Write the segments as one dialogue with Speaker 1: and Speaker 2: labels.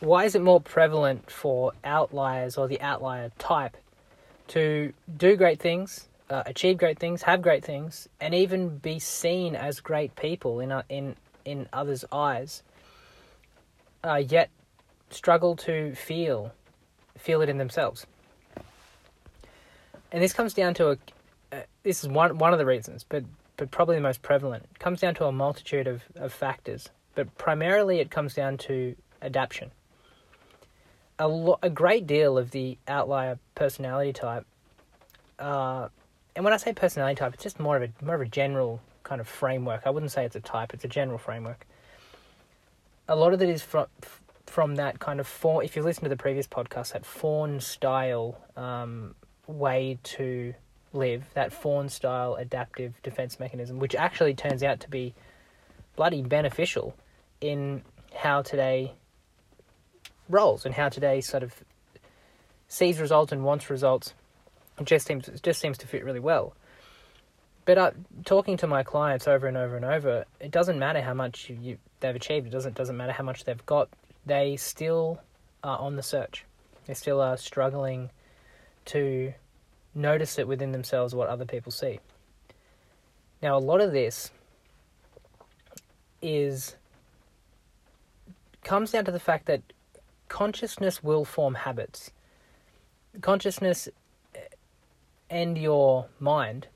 Speaker 1: why is it more prevalent for outliers or the outlier type to do great things, uh, achieve great things, have great things, and even be seen as great people in uh, in in others' eyes, uh, yet struggle to feel feel it in themselves? And this comes down to a. Uh, this is one one of the reasons, but but probably the most prevalent. It comes down to a multitude of, of factors, but primarily it comes down to adaptation a, lo- a great deal of the outlier personality type, uh, and when I say personality type, it's just more of a more of a general kind of framework. I wouldn't say it's a type; it's a general framework. A lot of it is from from that kind of form. If you listen to the previous podcast, that fawn style um, way to live, that fawn style adaptive defense mechanism, which actually turns out to be bloody beneficial in how today roles and how today sort of sees results and wants results. It just seems it just seems to fit really well. But uh, talking to my clients over and over and over, it doesn't matter how much you, you, they've achieved. It doesn't doesn't matter how much they've got. They still are on the search. They still are struggling to notice it within themselves what other people see. Now, a lot of this is comes down to the fact that consciousness will form habits. Consciousness eh, and your mind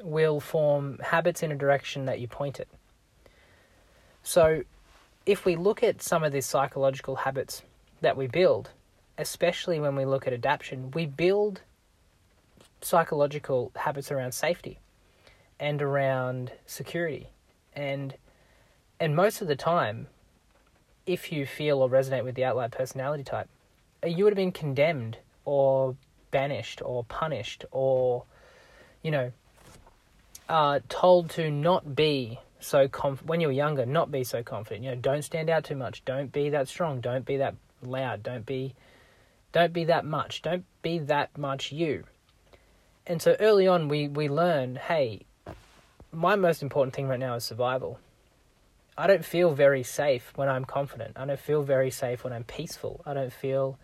Speaker 1: will form habits in a direction that you point it. So, if we look at some of these psychological habits that we build, especially when we look at adaptation, we build psychological habits around safety and around security. And and most of the time, if you feel or resonate with the outlier personality type, uh, you would have been condemned or banished or punished or, you know, uh, told to not be so conf- when you were younger, not be so confident. You know, don't stand out too much. Don't be that strong. Don't be that loud. Don't be, don't be that much. Don't be that much you. And so early on, we we learn, hey, my most important thing right now is survival. I don't feel very safe when I'm confident. I don't feel very safe when I'm peaceful. I don't feel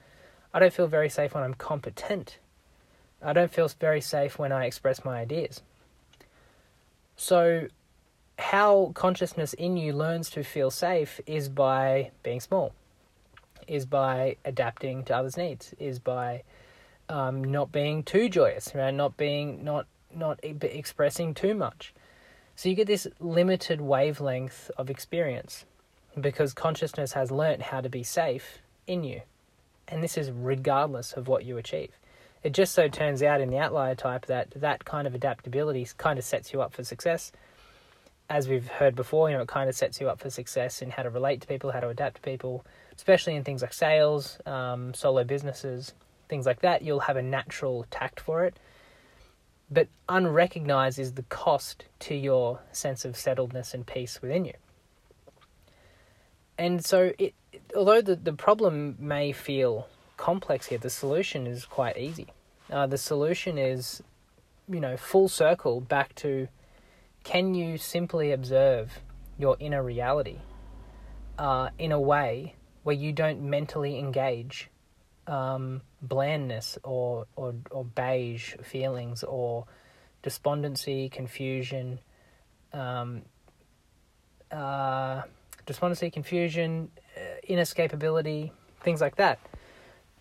Speaker 1: I don't feel very safe when I'm competent. I don't feel very safe when I express my ideas. So how consciousness in you learns to feel safe is by being small, is by adapting to others' needs, is by um, not being too joyous, right? Not being not not expressing too much, so you get this limited wavelength of experience because consciousness has learnt how to be safe in you. And this is regardless of what you achieve. It just so turns out in the outlier type that that kind of adaptability kind of sets you up for success. As we've heard before, you know, it kind of sets you up for success in how to relate to people, how to adapt to people, especially in things like sales, um, solo businesses, things like that. You'll have a natural tact for it but unrecognized is the cost to your sense of settledness and peace within you. And so, it, although the, the problem may feel complex here, the solution is quite easy. Uh, the solution is, you know, full circle back to can you simply observe your inner reality uh, in a way where you don't mentally engage um, blandness or, or, or beige feelings or despondency, confusion, um, uh, despondency, confusion, uh, inescapability, things like that.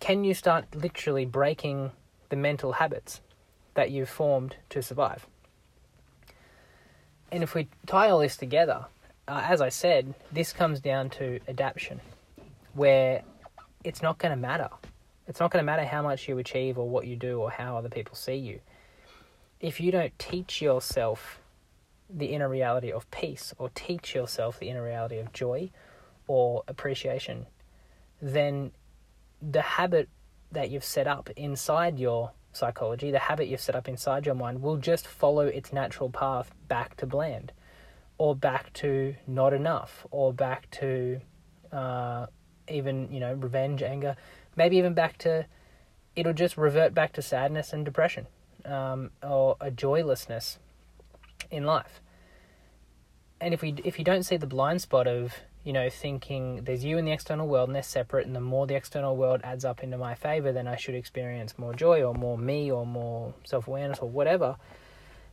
Speaker 1: Can you start literally breaking the mental habits that you've formed to survive? And if we tie all this together, uh, as I said, this comes down to adaptation, where it's not going to matter it's not going to matter how much you achieve or what you do or how other people see you. If you don't teach yourself the inner reality of peace or teach yourself the inner reality of joy or appreciation, then the habit that you've set up inside your psychology, the habit you've set up inside your mind, will just follow its natural path back to bland or back to not enough or back to uh, even, you know, revenge, anger maybe even back to it'll just revert back to sadness and depression um, or a joylessness in life. And if we if you don't see the blind spot of you know, thinking there's you in the external world and they're separate, and the more the external world adds up into my favor, then I should experience more joy or more me or more self awareness or whatever.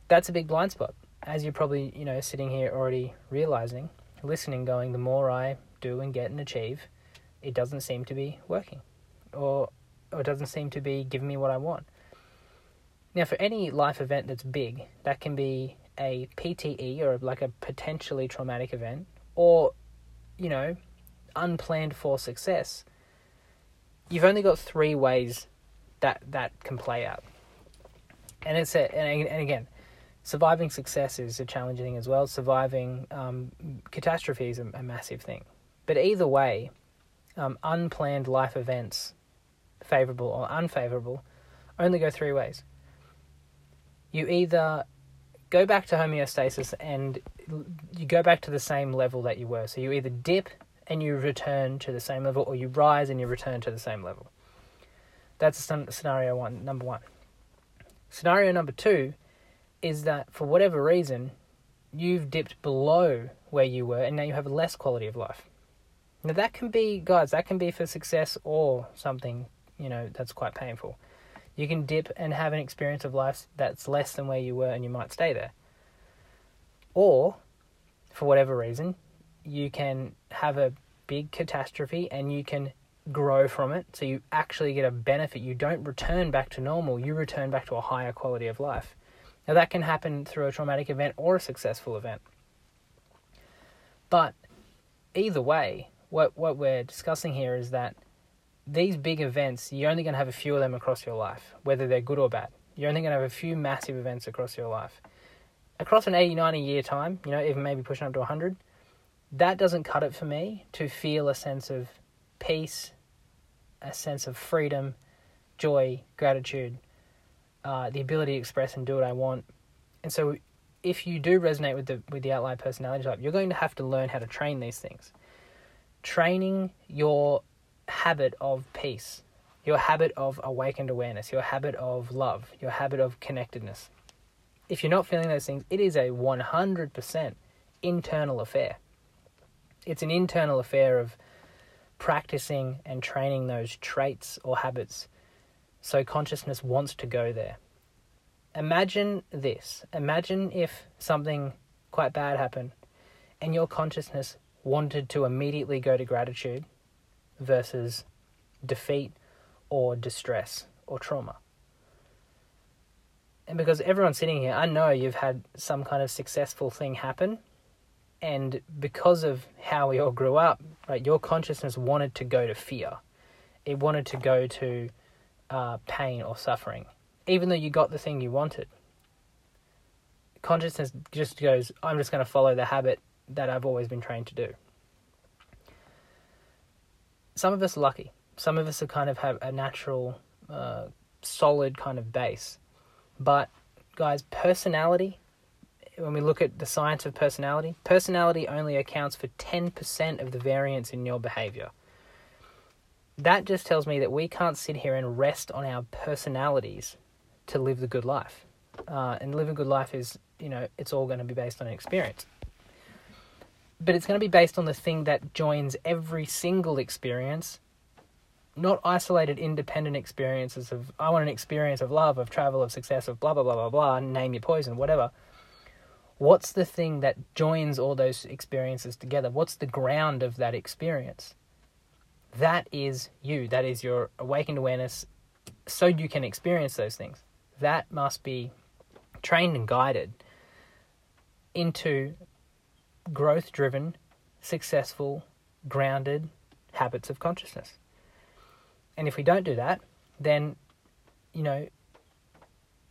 Speaker 1: That's a big blind spot. As you're probably, you know, sitting here already realizing, listening, going, the more I do and get and achieve, it doesn't seem to be working. Or or doesn't seem to be giving me what I want. Now, for any life event that's big, that can be a PTE or like a potentially traumatic event, or, you know, unplanned for success. You've only got three ways that that can play out. And it's a, and, and again, surviving success is a challenging thing as well. Surviving um, catastrophe is a, a, massive thing. But either way, um, unplanned life events, favorable or unfavorable, only go three ways. You either go back to homeostasis and you go back to the same level that you were. So you either dip and you return to the same level, or you rise and you return to the same level. That's scenario one, number one. Scenario number two is that for whatever reason, you've dipped below where you were and now you have less quality of life. Now, that can be, guys, that can be for success or something, you know, that's quite painful. You can dip and have an experience of life that's less than where you were and you might stay there. Or, for whatever reason, you can have a big catastrophe and you can grow from it. So you actually get a benefit. You don't return back to normal, you return back to a higher quality of life. Now, that can happen through a traumatic event or a successful event. But either way, what, what we're discussing here is that these big events, you're only going to have a few of them across your life, whether they're good or bad. You're only going to have a few massive events across your life. Across an 80, 90 year time, you know, even maybe pushing up to 100, that doesn't cut it for me to feel a sense of peace, a sense of freedom, joy, gratitude, uh, the ability to express and do what I want. And so, if you do resonate with the with the outlier personality type, you're going to have to learn how to train these things. Training your habit of peace, your habit of awakened awareness, your habit of love, your habit of connectedness. If you're not feeling those things, it is a 100% internal affair. It's an internal affair of practicing and training those traits or habits so consciousness wants to go there. Imagine this. Imagine if something quite bad happened and your consciousness wanted to immediately go to gratitude versus defeat or distress or trauma. And because everyone sitting here, I know you've had some kind of successful thing happen. And because of how we all grew up, right, your consciousness wanted to go to fear. It wanted to go to uh, pain or suffering, even though you got the thing you wanted. Consciousness just goes, I'm just going to follow the habit that I've always been trained to do some of us are lucky. Some of us are kind of have a natural, uh, solid kind of base. But guys, personality. When we look at the science of personality, personality only accounts for ten percent of the variance in your behavior. That just tells me that we can't sit here and rest on our personalities to live the good life. Uh, and live a good life is, you know, it's all going to be based on experience but it's going to be based on the thing that joins every single experience, not isolated, independent experiences of, I want an experience of love, of travel, of success, of blah, blah, blah, blah, blah, name your poison, whatever. What's the thing that joins all those experiences together? What's the ground of that experience? That is you. That is your awakened awareness so you can experience those things. That must be trained and guided into growth driven, successful, grounded habits of consciousness. And if we don't do that, then, you know,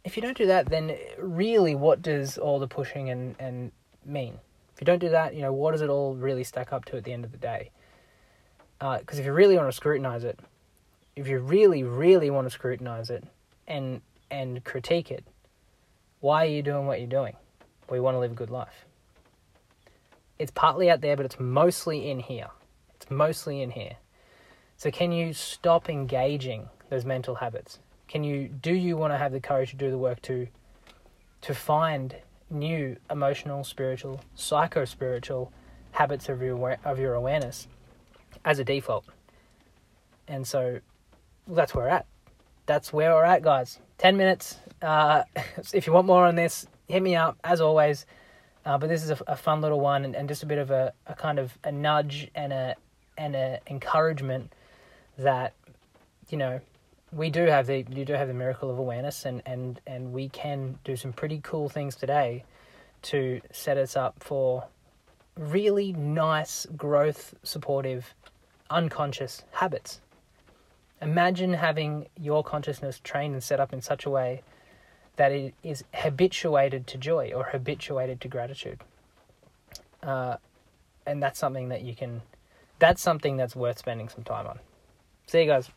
Speaker 1: if you don't do that, then really what does all the pushing and, and mean? If you don't do that, you know, what does it all really stack up to at the end of the day? Because uh, if you really want to scrutinize it, if you really, really want to scrutinize it and and critique it, why are you doing what you're doing? We want to live a good life. It's partly out there, but it's mostly in here. It's mostly in here. So, can you stop engaging those mental habits? Can you do you want to have the courage to do the work to to find new emotional, spiritual, psycho spiritual habits of your of your awareness as a default. And so that's where we're at. That's where we're at, guys. 10 minutes. Uh, if you want more on this, hit me up as always. Uh, but this is a, a, fun little one and, and just a bit of a, a kind of a nudge and a and a encouragement that you know we do have the you do have the miracle of awareness and and and we can do some pretty cool things today to set us up for really nice growth supportive unconscious habits. Imagine having your consciousness trained and set up in such a way that it is habituated to joy or habituated to gratitude. Uh, and that's something that you can, that's something that's worth spending some time on. See you guys.